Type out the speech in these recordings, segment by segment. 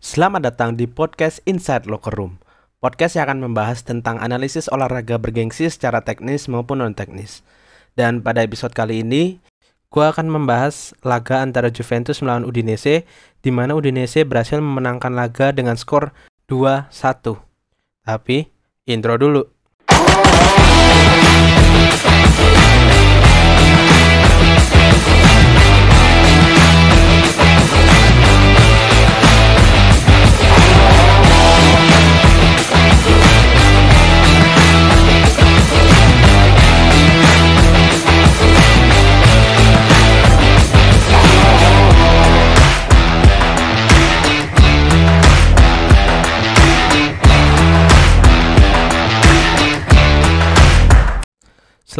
Selamat datang di podcast Inside Locker Room. Podcast yang akan membahas tentang analisis olahraga bergengsi secara teknis maupun non teknis. Dan pada episode kali ini, gue akan membahas laga antara Juventus melawan Udinese, di mana Udinese berhasil memenangkan laga dengan skor 2-1. Tapi, intro dulu.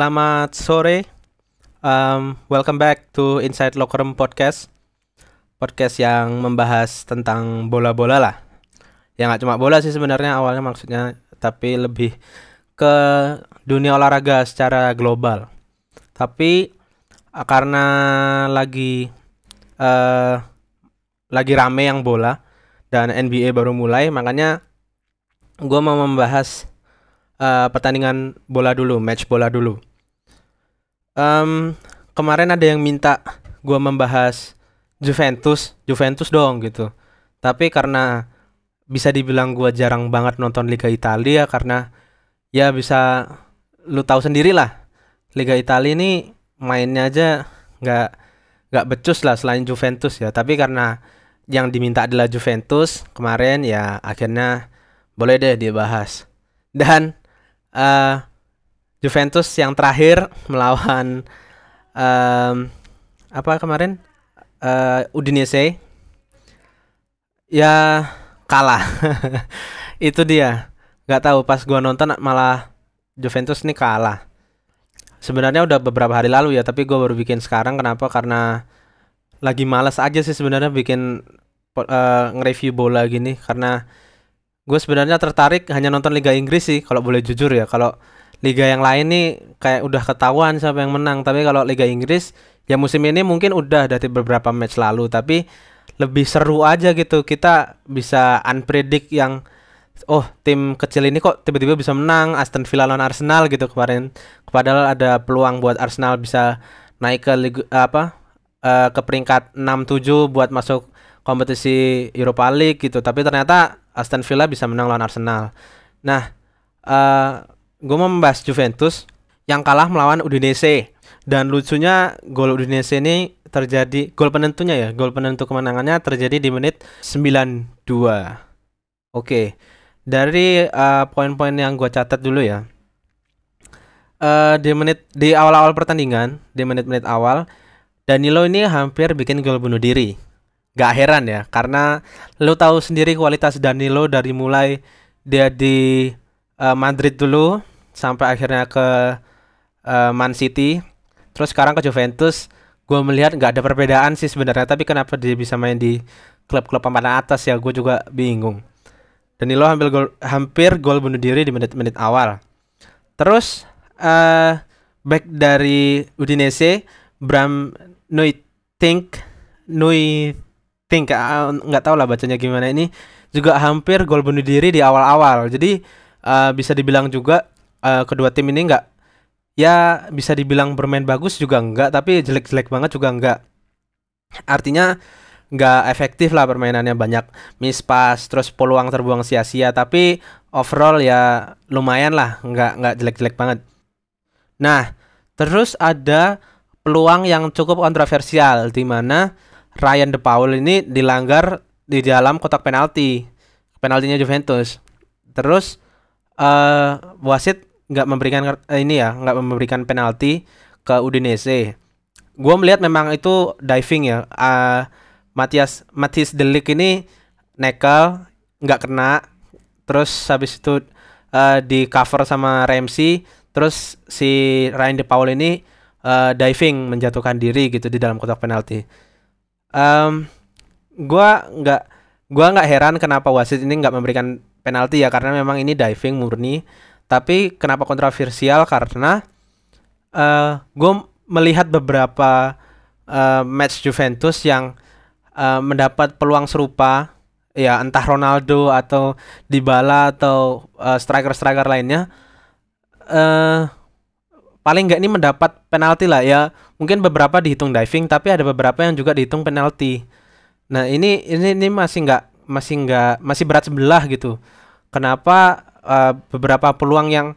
Selamat sore. Um, welcome back to Inside Locker Room Podcast. Podcast yang membahas tentang bola-bola lah. Ya nggak cuma bola sih sebenarnya awalnya maksudnya, tapi lebih ke dunia olahraga secara global. Tapi uh, karena lagi uh, lagi rame yang bola dan NBA baru mulai, makanya gue mau membahas uh, pertandingan bola dulu, match bola dulu. Um, kemarin ada yang minta gue membahas Juventus, Juventus dong gitu. Tapi karena bisa dibilang gue jarang banget nonton Liga Italia karena ya bisa lu tahu sendiri lah Liga Italia ini mainnya aja nggak nggak becus lah selain Juventus ya. Tapi karena yang diminta adalah Juventus kemarin ya akhirnya boleh deh dibahas. Dan uh, Juventus yang terakhir melawan um, apa kemarin? Uh, Udinese. Ya kalah. Itu dia. Nggak tahu pas gua nonton malah Juventus ini kalah. Sebenarnya udah beberapa hari lalu ya tapi gua baru bikin sekarang. Kenapa? Karena lagi malas aja sih sebenarnya bikin uh, nge-review bola gini. Karena gue sebenarnya tertarik hanya nonton Liga Inggris sih kalau boleh jujur ya. Kalau liga yang lain nih kayak udah ketahuan siapa yang menang. Tapi kalau Liga Inggris ya musim ini mungkin udah dari beberapa match lalu. Tapi lebih seru aja gitu. Kita bisa unpredict yang oh tim kecil ini kok tiba-tiba bisa menang. Aston Villa lawan Arsenal gitu kemarin. Padahal ada peluang buat Arsenal bisa naik ke liga, apa uh, ke peringkat 6 7 buat masuk kompetisi Europa League gitu. Tapi ternyata Aston Villa bisa menang lawan Arsenal. Nah, uh, eh, gue mau membahas Juventus yang kalah melawan Udinese dan lucunya gol Udinese ini terjadi gol penentunya ya, gol penentu kemenangannya terjadi di menit 92. Oke. Dari uh, poin-poin yang gue catat dulu ya. Uh, di menit di awal-awal pertandingan, di menit-menit awal Danilo ini hampir bikin gol bunuh diri Gak heran ya, karena lo tahu sendiri kualitas Danilo dari mulai dia di uh, Madrid dulu sampai akhirnya ke uh, Man City, terus sekarang ke Juventus. Gue melihat nggak ada perbedaan sih sebenarnya, tapi kenapa dia bisa main di klub-klub papan atas ya, gue juga bingung. Danilo hampir gol, hampir gol bunuh diri di menit-menit awal. Terus uh, back dari Udinese, Bram Nuitink Nui think ah, nggak tahu lah bacanya gimana ini juga hampir gol bunuh diri di awal-awal. Jadi uh, bisa dibilang juga uh, kedua tim ini nggak? Ya bisa dibilang bermain bagus juga enggak, tapi jelek-jelek banget juga enggak. Artinya nggak efektif lah permainannya banyak miss pass terus peluang terbuang sia-sia tapi overall ya lumayan lah nggak nggak jelek-jelek banget. Nah terus ada peluang yang cukup kontroversial di mana Ryan De Paul ini dilanggar di dalam kotak penalti. Penaltinya Juventus. Terus uh, wasit nggak memberikan uh, ini ya nggak memberikan penalti ke Udinese. Gue melihat memang itu diving ya. Uh, Matias Matis Delik ini nekel nggak kena. Terus habis itu uh, di cover sama Ramsey terus si Ryan De Paul ini uh, diving menjatuhkan diri gitu di dalam kotak penalti. Um, gua nggak gua nggak heran kenapa wasit ini nggak memberikan penalti ya karena memang ini diving murni tapi kenapa kontroversial? Karena uh, eh, gue melihat beberapa uh, match Juventus yang uh, mendapat peluang serupa. Ya entah Ronaldo atau Dybala atau uh, striker-striker lainnya. Uh, paling nggak ini mendapat penalti lah. Ya mungkin beberapa dihitung diving tapi ada beberapa yang juga dihitung penalti. Nah ini ini ini masih nggak masih nggak masih berat sebelah gitu. Kenapa uh, beberapa peluang yang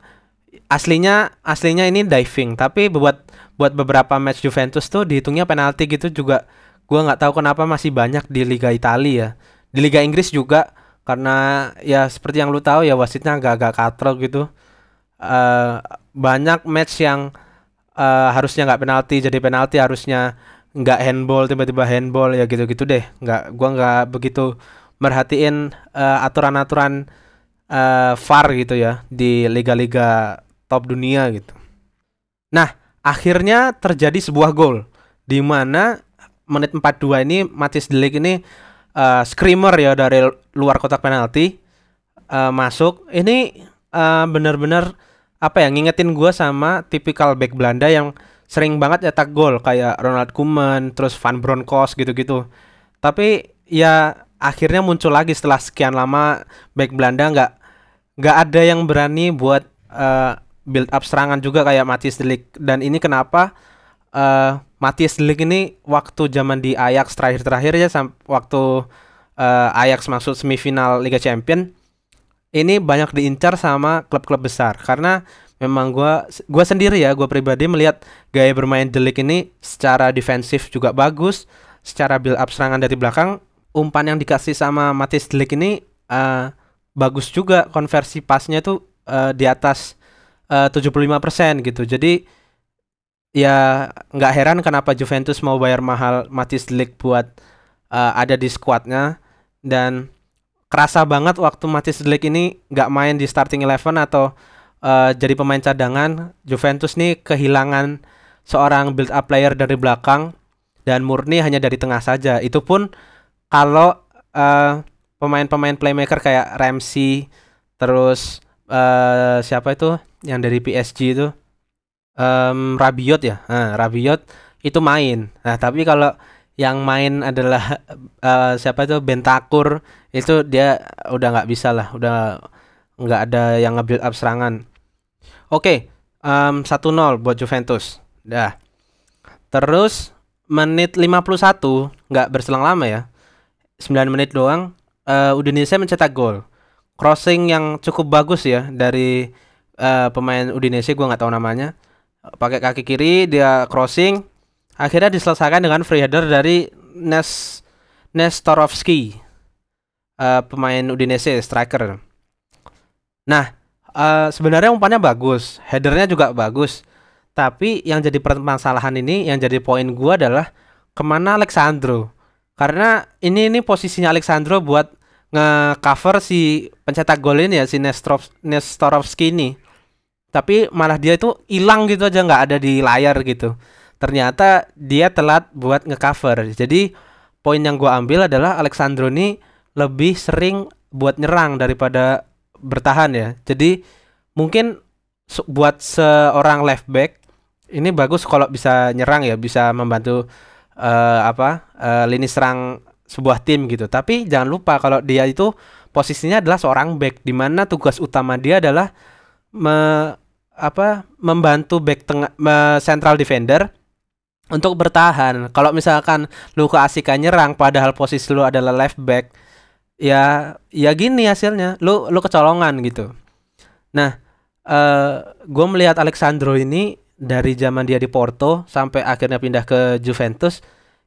aslinya aslinya ini diving. Tapi buat buat beberapa match Juventus tuh dihitungnya penalti gitu juga. Gua nggak tahu kenapa masih banyak di Liga Italia ya. Di Liga Inggris juga karena ya seperti yang lu tahu ya wasitnya agak-agak katrok gitu. Uh, banyak match yang uh, harusnya nggak penalti jadi penalti harusnya nggak handball tiba-tiba handball ya gitu-gitu deh. Nggak gua nggak begitu merhatiin uh, aturan-aturan uh, VAR gitu ya di liga-liga top dunia gitu. Nah, akhirnya terjadi sebuah gol di mana menit 42 ini Matis Delik ini uh, screamer ya dari luar kotak penalti uh, masuk. Ini uh, benar-benar apa ya ngingetin gue sama tipikal back Belanda yang sering banget nyetak gol kayak Ronald Koeman, terus Van Bronckhorst gitu-gitu. Tapi ya akhirnya muncul lagi setelah sekian lama back Belanda nggak nggak ada yang berani buat uh, build up serangan juga kayak Matthias Delik dan ini kenapa uh, Matthias Delik ini waktu zaman di Ajax terakhir-terakhir ya waktu uh, Ajax masuk semifinal Liga Champion ini banyak diincar sama klub-klub besar. Karena memang gue gua sendiri ya gue pribadi melihat gaya bermain Delik ini secara defensif juga bagus. Secara build up serangan dari belakang umpan yang dikasih sama Matis Delik ini uh, bagus juga konversi pasnya itu uh, di atas uh, 75% gitu. Jadi ya nggak heran kenapa Juventus mau bayar mahal Matis Delik buat uh, ada di skuadnya dan kerasa banget waktu Matis Delik ini nggak main di starting eleven atau uh, jadi pemain cadangan Juventus nih kehilangan seorang build up player dari belakang dan murni hanya dari tengah saja. Itu pun kalau uh, pemain-pemain playmaker kayak Ramsey terus uh, siapa itu? Yang dari PSG itu? Um, Rabiot ya? Nah, Rabiot itu main. Nah tapi kalau yang main adalah uh, siapa itu? Bentakur. Itu dia udah nggak bisa lah. Udah nggak ada yang nge-build up serangan. Oke okay, um, 1-0 buat Juventus. Dah. Terus menit 51 nggak berselang lama ya. 9 menit doang uh, Udinese mencetak gol crossing yang cukup bagus ya dari uh, pemain Udinese gua nggak tahu namanya pakai kaki kiri dia crossing akhirnya diselesaikan dengan free header dari Nes Nestorovski uh, pemain Udinese striker. Nah, uh, sebenarnya umpannya bagus, headernya juga bagus. Tapi yang jadi permasalahan ini, yang jadi poin gua adalah ke mana Alexandro? Karena ini ini posisinya Alexandro buat nge-cover si pencetak gol ini ya si Nestrov, Nestorovski ini. Tapi malah dia itu hilang gitu aja nggak ada di layar gitu ternyata dia telat buat ngecover. Jadi poin yang gue ambil adalah Alexandro ini lebih sering buat nyerang daripada bertahan ya. Jadi mungkin buat seorang left back ini bagus kalau bisa nyerang ya, bisa membantu uh, apa uh, lini serang sebuah tim gitu. Tapi jangan lupa kalau dia itu posisinya adalah seorang back di mana tugas utama dia adalah me, apa membantu back tengah central defender untuk bertahan. Kalau misalkan lu keasikan nyerang padahal posisi lu adalah left back, ya ya gini hasilnya. Lu lu kecolongan gitu. Nah, uh, eh, gue melihat Alexandro ini dari zaman dia di Porto sampai akhirnya pindah ke Juventus,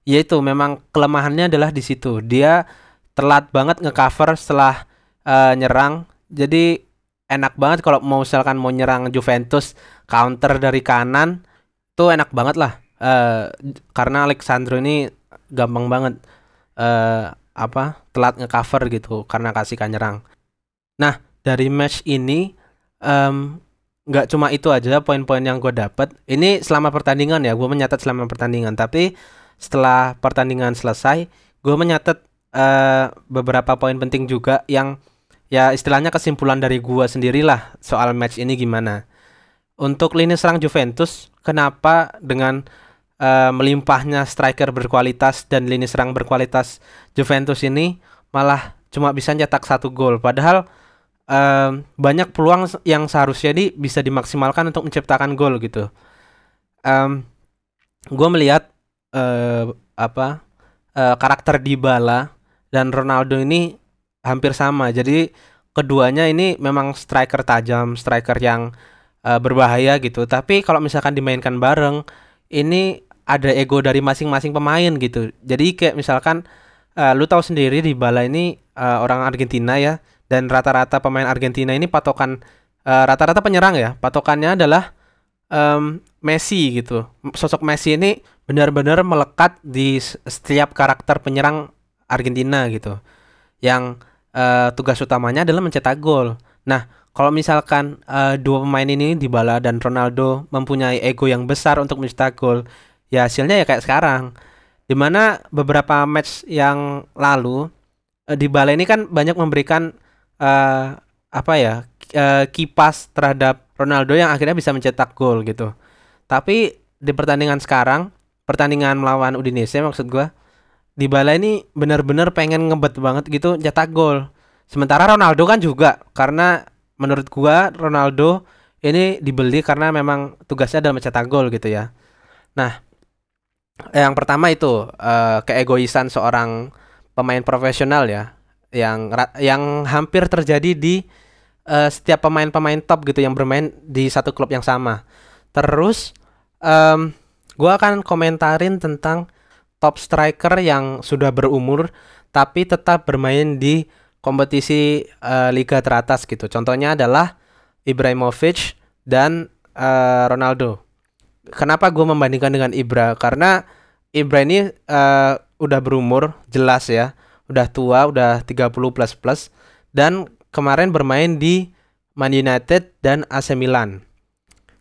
yaitu memang kelemahannya adalah di situ. Dia telat banget ngecover setelah uh, nyerang. Jadi enak banget kalau mau misalkan mau nyerang Juventus counter dari kanan tuh enak banget lah uh, karena Alexandro ini gampang banget uh, apa telat ngecover gitu karena kasihkan nyerang. Nah dari match ini nggak um, cuma itu aja poin-poin yang gue dapat. Ini selama pertandingan ya, gue menyatat selama pertandingan. Tapi setelah pertandingan selesai, gue menyatat uh, beberapa poin penting juga yang ya istilahnya kesimpulan dari gue sendirilah soal match ini gimana. Untuk lini serang Juventus, kenapa dengan uh, melimpahnya striker berkualitas dan lini serang berkualitas Juventus ini malah cuma bisa nyetak satu gol padahal um, banyak peluang yang seharusnya ini bisa dimaksimalkan untuk menciptakan gol gitu. Um, gue melihat uh, apa uh, karakter Dybala dan Ronaldo ini hampir sama. Jadi keduanya ini memang striker tajam, striker yang uh, berbahaya gitu. Tapi kalau misalkan dimainkan bareng, ini ada ego dari masing-masing pemain gitu. Jadi kayak misalkan uh, lu tahu sendiri Dybala ini uh, orang Argentina ya dan rata-rata pemain Argentina ini patokan eh, rata-rata uh, penyerang ya. Patokannya adalah um, Messi gitu. Sosok Messi ini benar-benar melekat di setiap karakter penyerang Argentina gitu. Yang uh, tugas utamanya adalah mencetak gol. Nah kalau misalkan uh, dua pemain ini Dybala dan Ronaldo mempunyai ego yang besar untuk mencetak gol ya hasilnya ya kayak sekarang. Di mana beberapa match yang lalu uh, Dybala ini kan banyak memberikan uh, apa ya uh, kipas terhadap Ronaldo yang akhirnya bisa mencetak gol gitu. Tapi di pertandingan sekarang, pertandingan melawan Udinese maksud gua, Dybala ini benar-benar pengen ngebet banget gitu cetak gol. Sementara Ronaldo kan juga karena menurut gua Ronaldo ini dibeli karena memang tugasnya adalah mencetak gol gitu ya. Nah, yang pertama itu uh, keegoisan seorang pemain profesional ya yang yang hampir terjadi di uh, setiap pemain-pemain top gitu yang bermain di satu klub yang sama. Terus um, gue akan komentarin tentang top striker yang sudah berumur tapi tetap bermain di kompetisi uh, liga teratas gitu. Contohnya adalah Ibrahimovic dan uh, Ronaldo. Kenapa gue membandingkan dengan Ibra? Karena Ibra ini uh, udah berumur, jelas ya udah tua, udah 30 plus plus dan kemarin bermain di Man United dan AC Milan.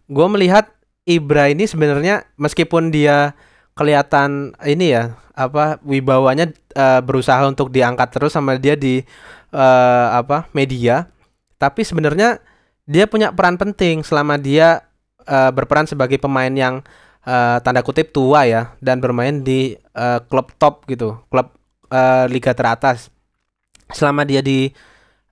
Gue melihat Ibra ini sebenarnya meskipun dia kelihatan ini ya apa wibawanya uh, berusaha untuk diangkat terus sama dia di uh, apa media, tapi sebenarnya dia punya peran penting selama dia uh, berperan sebagai pemain yang uh, tanda kutip tua ya dan bermain di uh, klub top gitu, klub uh, liga teratas. Selama dia di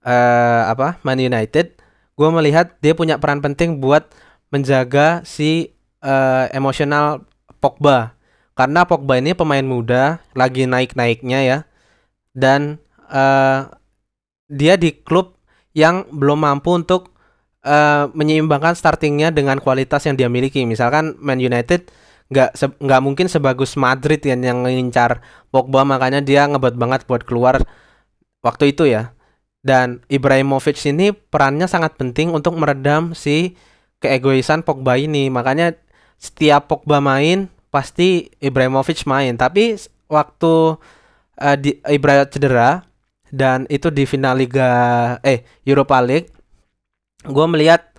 uh, apa Man United gue melihat dia punya peran penting buat menjaga si uh, emosional Pogba. Karena Pogba ini pemain muda lagi naik-naiknya ya. Dan uh, dia di klub yang belum mampu untuk uh, menyeimbangkan startingnya dengan kualitas yang dia miliki. Misalkan Man United nggak nggak mungkin sebagus Madrid kan yang ngincar Pogba makanya dia ngebet banget buat keluar waktu itu ya. Dan Ibrahimovic ini perannya sangat penting untuk meredam si keegoisan Pogba ini. Makanya setiap Pogba main pasti Ibrahimovic main. Tapi waktu uh, di Ibra cedera dan itu di final Liga eh Europa League, gue melihat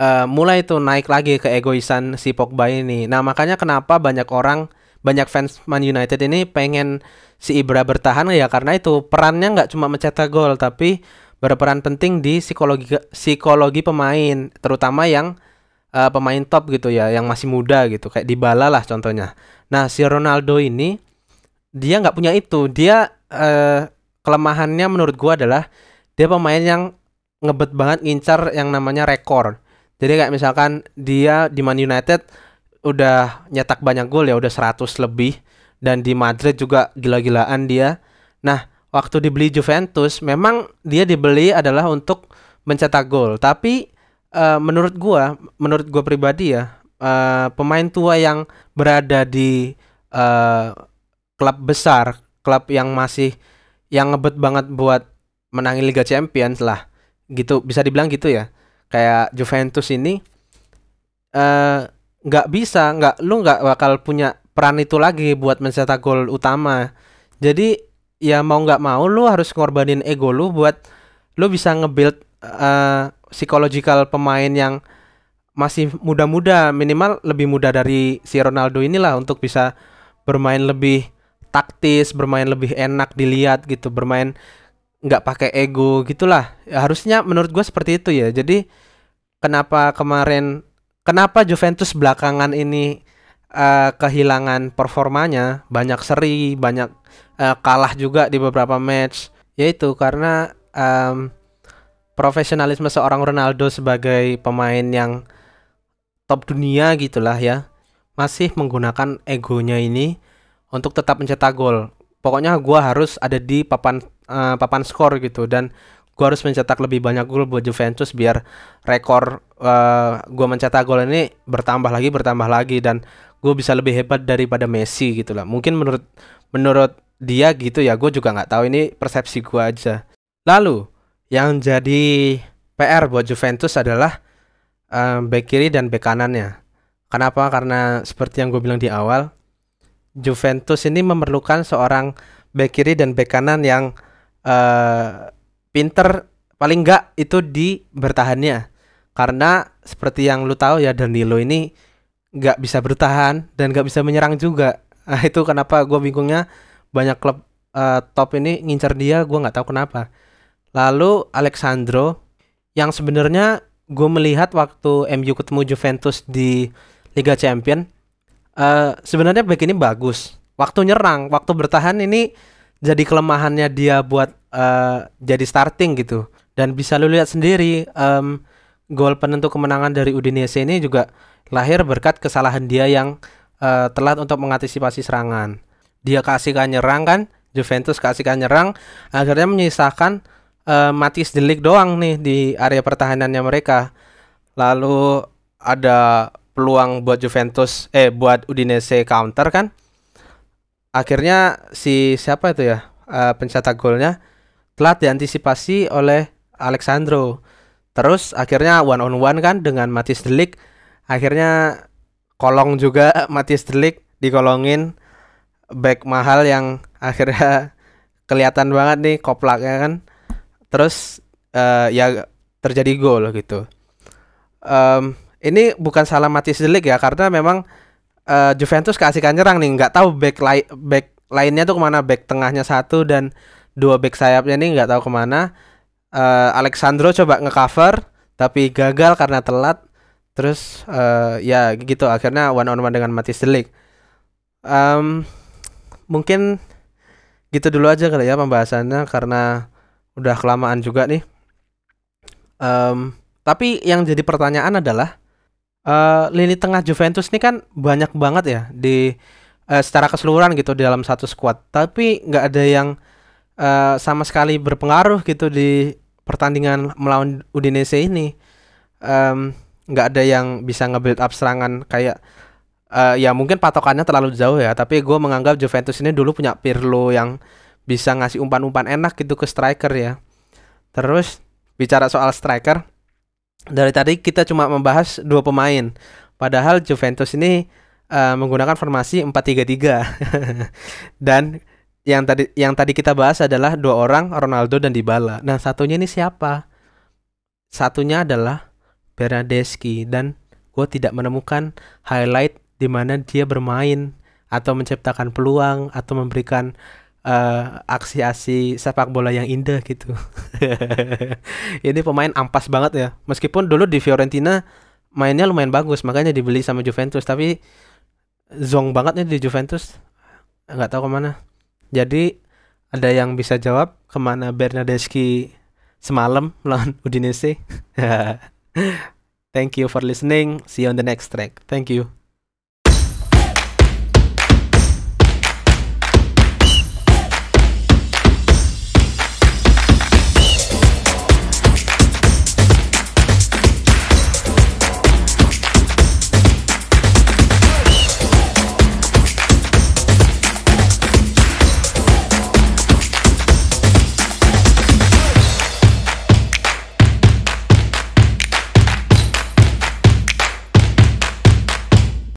uh, mulai tuh naik lagi ke egoisan si Pogba ini. Nah, makanya kenapa banyak orang banyak fans Man United ini pengen si Ibra bertahan ya karena itu perannya nggak cuma mencetak gol tapi berperan penting di psikologi psikologi pemain terutama yang uh, pemain top gitu ya yang masih muda gitu kayak Dybala lah contohnya. Nah si Ronaldo ini dia nggak punya itu dia uh, kelemahannya menurut gua adalah dia pemain yang ngebet banget ngincar yang namanya rekor jadi kayak misalkan dia di Man United udah nyetak banyak gol ya udah 100 lebih dan di Madrid juga gila-gilaan dia. Nah, waktu dibeli Juventus memang dia dibeli adalah untuk mencetak gol, tapi uh, menurut gua, menurut gua pribadi ya, uh, pemain tua yang berada di uh, klub besar, klub yang masih yang ngebet banget buat menangin Liga Champions lah. Gitu, bisa dibilang gitu ya kayak Juventus ini eh, nggak uh, bisa nggak lu nggak bakal punya peran itu lagi buat mencetak gol utama. Jadi ya mau nggak mau lu harus ngorbanin ego lu buat lu bisa ngebuild uh, psikologikal pemain yang masih muda-muda. Minimal lebih muda dari si Ronaldo inilah untuk bisa bermain lebih taktis bermain lebih enak dilihat gitu bermain nggak pakai ego gitulah. Ya, harusnya menurut gue seperti itu ya. Jadi kenapa kemarin kenapa Juventus belakangan ini uh, kehilangan performanya? Banyak seri banyak uh, kalah juga di beberapa match. Yaitu karena um, profesionalisme seorang Ronaldo sebagai pemain yang top dunia gitulah ya masih menggunakan egonya ini untuk tetap mencetak gol. Pokoknya gua harus ada di papan uh, papan skor gitu. Dan gue harus mencetak lebih banyak gol buat Juventus biar rekor uh, eh, gue mencetak gol ini bertambah lagi bertambah lagi. Dan gue bisa lebih hebat daripada Messi gitu lah. Mungkin menurut menurut dia gitu ya gue juga nggak tahu. Ini persepsi gue aja. Lalu yang jadi PR buat Juventus adalah um, back kiri dan back kanannya. Kenapa? Karena seperti yang gue bilang di awal Juventus ini memerlukan seorang back kiri dan back kanan yang uh, pinter paling enggak itu di bertahannya. Karena seperti yang lu tahu ya Danilo ini nggak bisa bertahan dan nggak bisa menyerang juga. Nah, itu kenapa gue bingungnya banyak klub uh, top ini ngincar dia gue nggak tahu kenapa. Lalu Alexandro yang sebenarnya gue melihat waktu MU ketemu Juventus di Liga Champion uh, sebenarnya back ini bagus. Waktu nyerang waktu bertahan ini jadi kelemahannya dia buat uh, jadi starting gitu. Dan bisa lu lihat sendiri um, gol penentu kemenangan dari Udinese ini juga lahir berkat kesalahan dia yang uh, telat untuk mengantisipasi serangan. Dia kasihkan nyerang kan Juventus kasihkan nyerang akhirnya menyisakan uh, Matis Delik doang nih di area pertahanannya mereka. Lalu ada peluang buat Juventus eh buat Udinese counter kan akhirnya si siapa itu ya uh, pencetak golnya telah diantisipasi oleh Alexandro. Terus akhirnya one on one kan dengan Matis Delik. Akhirnya kolong juga Matis Delik dikolongin back mahal yang akhirnya kelihatan banget nih koplaknya kan. Terus uh, ya terjadi gol gitu. Um, ini bukan salah Matis Delik ya karena memang uh, Juventus kasihkan nyerang nih. Nggak tahu back li back lainnya tuh ke mana back tengahnya satu dan dua back sayapnya ini nggak tahu ke mana. Uh, Alexandro coba ngecover tapi gagal karena telat. Terus uh, ya gitu akhirnya one on one dengan Matis Delik. Um, mungkin gitu dulu aja kali ya pembahasannya karena udah kelamaan juga nih. Um, tapi yang jadi pertanyaan adalah uh, lini tengah Juventus ini kan banyak banget ya di uh, secara keseluruhan gitu di dalam satu squad. Tapi nggak ada yang uh, sama sekali berpengaruh gitu di pertandingan melawan Udinese ini. Nggak ada yang bisa nge-build up serangan kayak uh, ya mungkin patokannya terlalu jauh ya. Tapi gue menganggap Juventus ini dulu punya Pirlo yang bisa ngasih umpan-umpan enak gitu ke striker ya. Terus bicara soal striker dari tadi kita cuma membahas dua pemain padahal Juventus ini uh, menggunakan formasi 4-3-3 dan yang tadi yang tadi kita bahas adalah dua orang Ronaldo dan Dybala. Nah, satunya ini siapa? Satunya adalah Bernadeschi dan gue tidak menemukan highlight di mana dia bermain atau menciptakan peluang atau memberikan uh, aksi-aksi sepak bola yang indah gitu. ini pemain ampas banget ya. Meskipun dulu di Fiorentina mainnya lumayan bagus, makanya dibeli sama Juventus, tapi zong banget nih di Juventus. Nggak tahu ke mana. Jadi ada yang bisa jawab ke mana Bernadeschi semalam lawan Udinese? Thank you for listening. See you on the next track. Thank you.